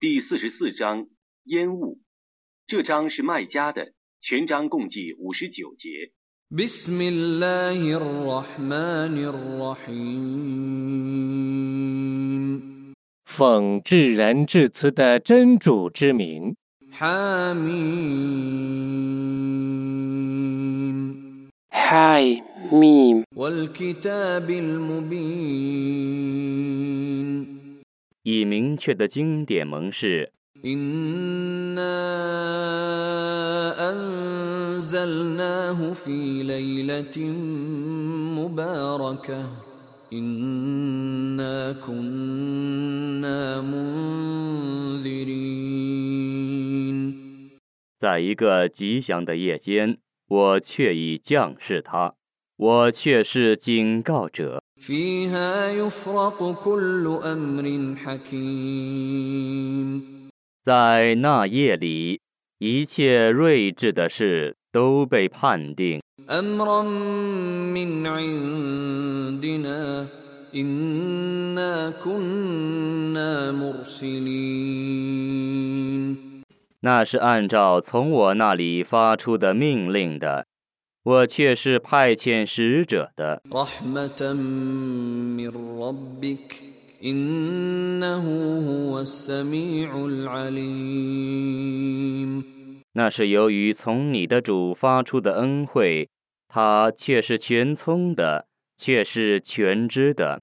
第四十四章烟雾。这章是卖家的，全章共计五十九节。奉至仁至慈的真主之名。哈密。以明确的经典盟誓。在一个吉祥的夜间，我却已降示他，我却是警告者。在那夜里，一切睿智的事都被判定。那是按照从我那里发出的命令的。我却是派遣使者的。那是由于从你的主发出的恩惠，他却是全聪的，却是全知的。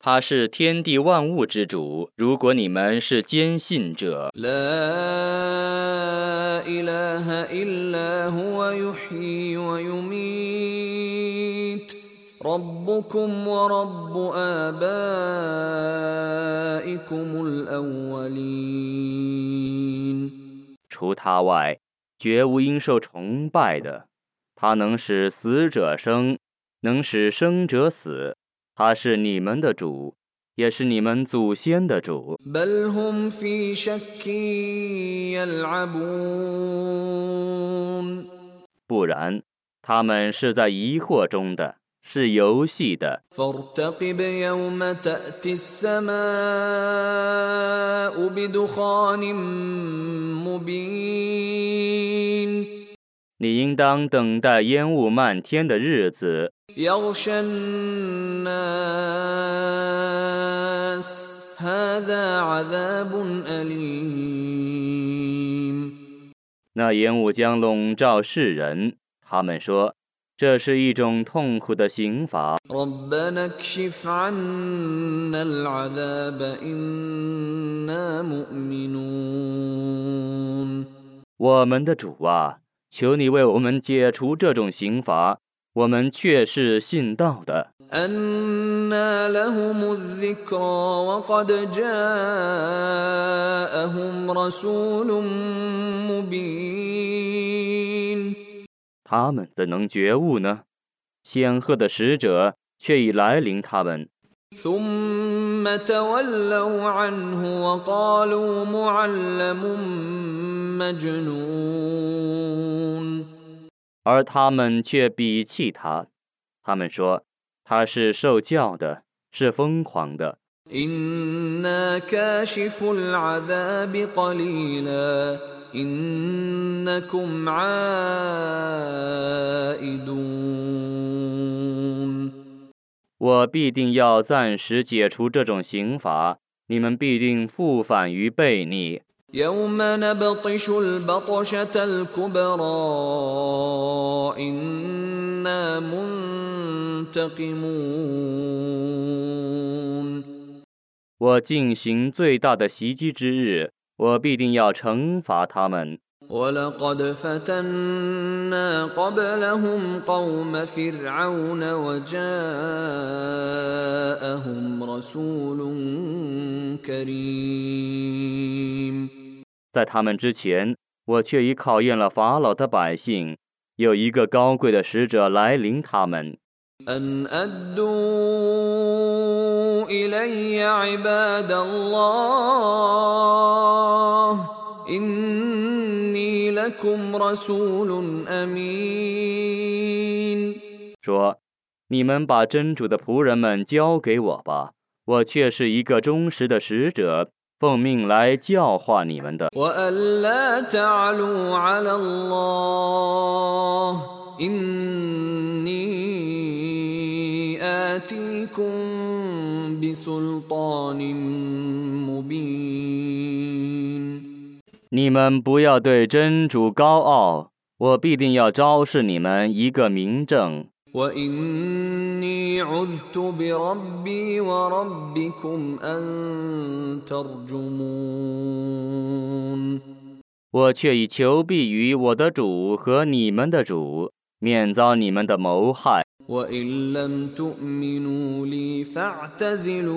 他是天地万物之主。如果你们是坚信者，除他外，绝无应受崇拜的。他能使死者生，能使生者死。他是你们的主，也是你们祖先的主。不然，他们是在疑惑中的，是游戏的。你应当等待烟雾漫天的日子。那烟雾将笼罩世人，他们说这是一种痛苦的刑罚。我们的主啊！求你为我们解除这种刑罚，我们却是信道的。他们怎能觉悟呢？显赫的使者却已来临他们。而他们却鄙弃他，他们说他是受教的，是疯狂的。我必定要暂时解除这种刑罚，你们必定复返于悖逆。我进行最大的袭击之日，我必定要惩罚他们。在他们之前，我却已考验了法老的百姓。有一个高贵的使者来临他们。إني لكم رسول أمين 说：“你们把真主的仆人们交给我吧，我却是一个忠实的使者，奉命来教化你们的。 وألا تعلوا على الله إني آتيكم بسلطان مبين 你们不要对真主高傲，我必定要昭示你们一个明证。 وإني عذت بربي وربكم أن ترجمون 我却已求必于我的主和你们的主，免遭你们的谋害。 وإن لم تؤمنوا لي فاعتزلون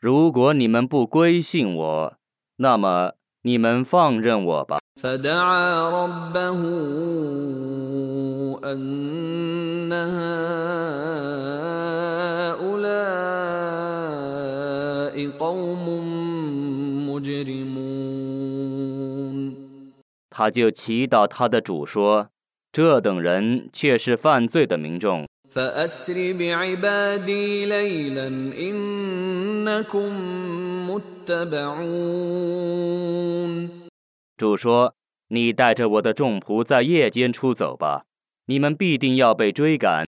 如果你们不归信我，那么你们放任我吧。 فدعا ربه أن هؤلاء قوم مجرمون 他就祈祷他的主说：“ 这等人却是犯罪的民众。主说你带着我的众仆在夜间出走吧你们必定要被追赶。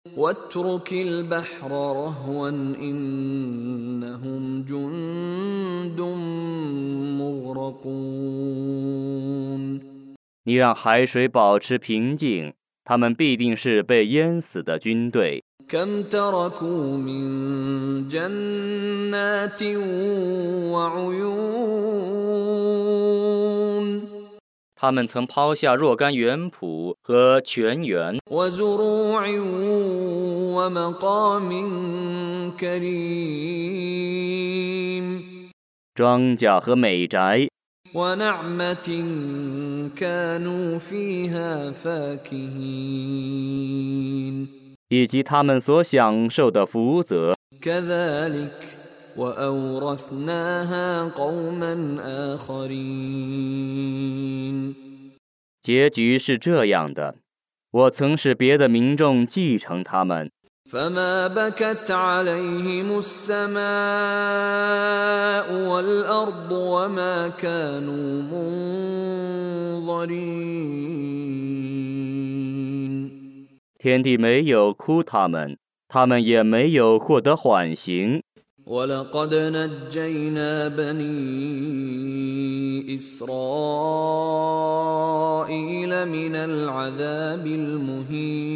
你让海水保持平静，他们必定是被淹死的军队。他们曾抛下若干园圃和泉源，庄稼和美宅。以及他们所享受的福泽。结局是这样的，我曾是别的民众继承他们。فما بكت عليهم السماء والأرض وما كانوا منظرين 天地没有哭他们，他们也没有获得缓刑。 ولقد نجينا بني إسرائيل من العذاب المهين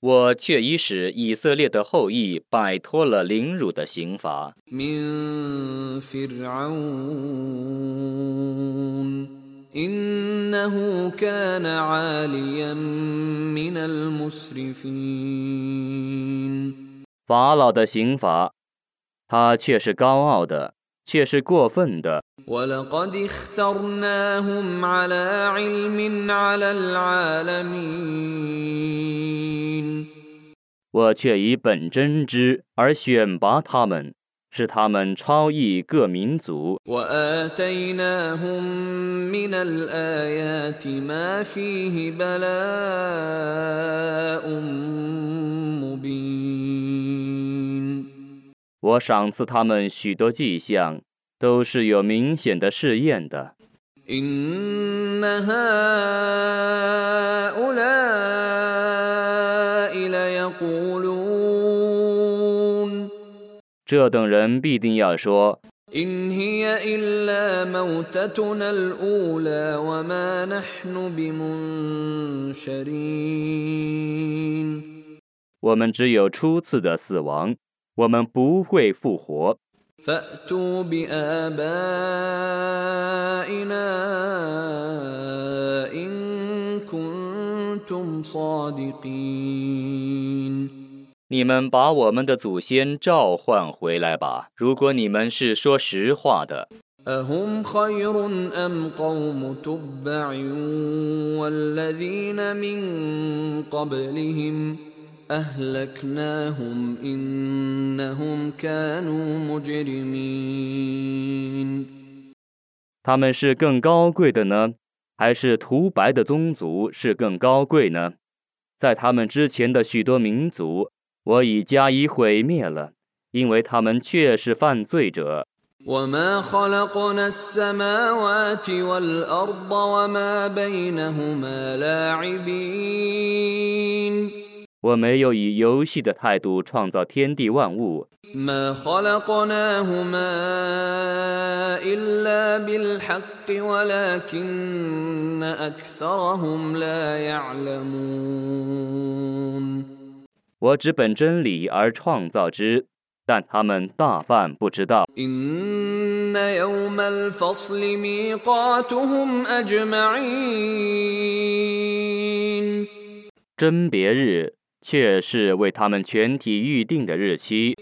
我却已使以色列的后裔摆脱了凌辱的刑罚。法老的刑罚他却是高傲的。却是过分的，我却以本真之而选拔他们，使他们超异各民族。我赏赐他们许多迹象，都是有明显的试验的。 إن هؤلاء ليقولون 这等人必定要说： إن هي إلا موتتنا الأولى وما نحن بمنشرين 我们只有初次的死亡， 我们不会复活。 فأتوا بآبائنا إن كنتم صادقين 你们把我们的祖先召唤回来吧，如果你们是说实话的。 أهم خير أم قوم تبع والذين من قبلهم أهلكناهم إنهم كانوا مجرمين 他们是更高贵的呢，还是涂白的宗族是更高贵呢？在他们之前的许多民族，我已加以毁灭了，因为他们确是犯罪者。 وما خلقنا السماوات والأرض وما بينهما لاعبين 我没有以游戏的态度创造天地万物。我只本真理而创造之但他们大半不知道。真别日却是为他们全体预定的日期。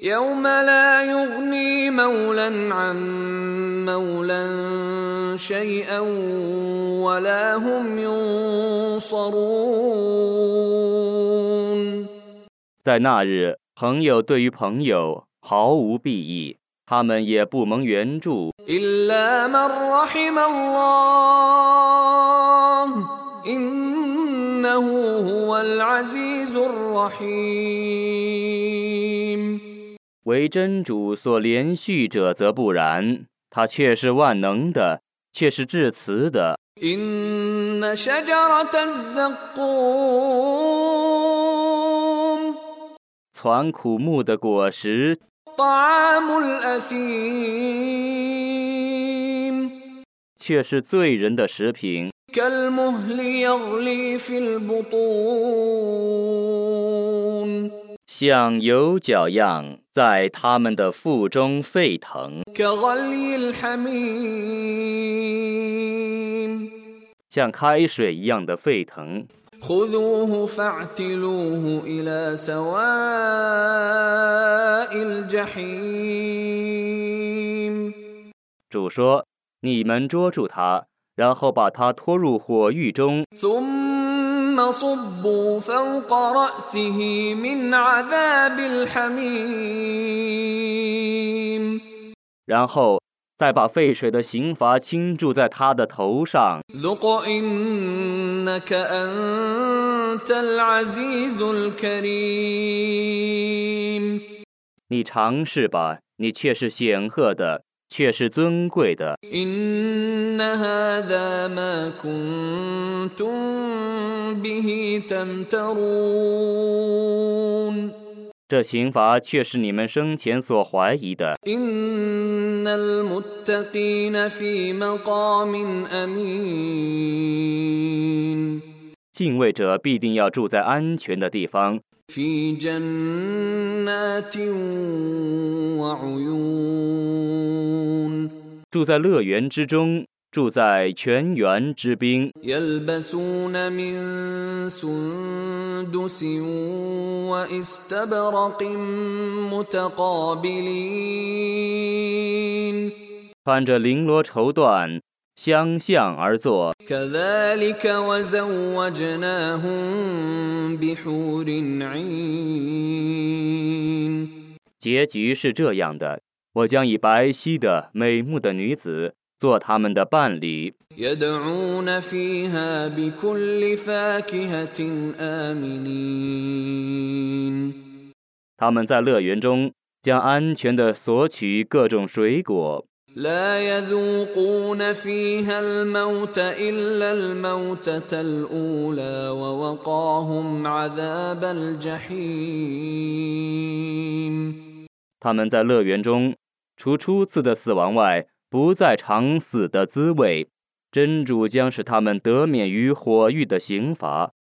在那日朋友对于朋友毫无裨益他们也不蒙援助。为真主所连续者则不然，他却是万能的，却是至慈的。إن 传苦木的果实。却是罪人的食品。像牛角样，在他们的腹中沸腾，像开水一样的沸腾。主说：「你们捉住他。」然后把他拖入火狱中。然后再把沸水的刑罚倾注在他的头上。你尝试吧你却是显赫的。却是尊贵的。 إن هذا ما كنتم به تمترون 这刑罚却是你们生前所怀疑的。 إن المتقين في مقام أمين 敬畏者必定要住在安全的地方， في جنات وعيون 住在乐园之中住在泉源之滨。穿着绫罗绸缎相向而坐。结局是这样的。我将以白皙的、美目的女子做他们的伴侣。他们在乐园中将安全地索取各种水果。他们在乐园中。除初次的死亡外不再尝死的滋味。真主将使他们得免于火狱的刑罚。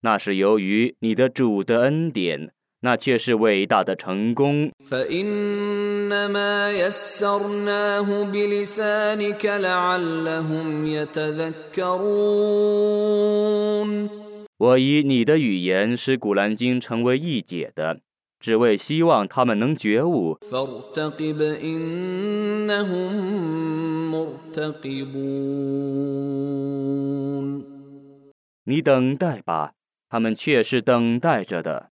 那是由于你的主的恩典那却是伟大的成功。我以你的语言使古兰经成为一解的只为希望他们能觉悟。你等待吧他们却是等待着的。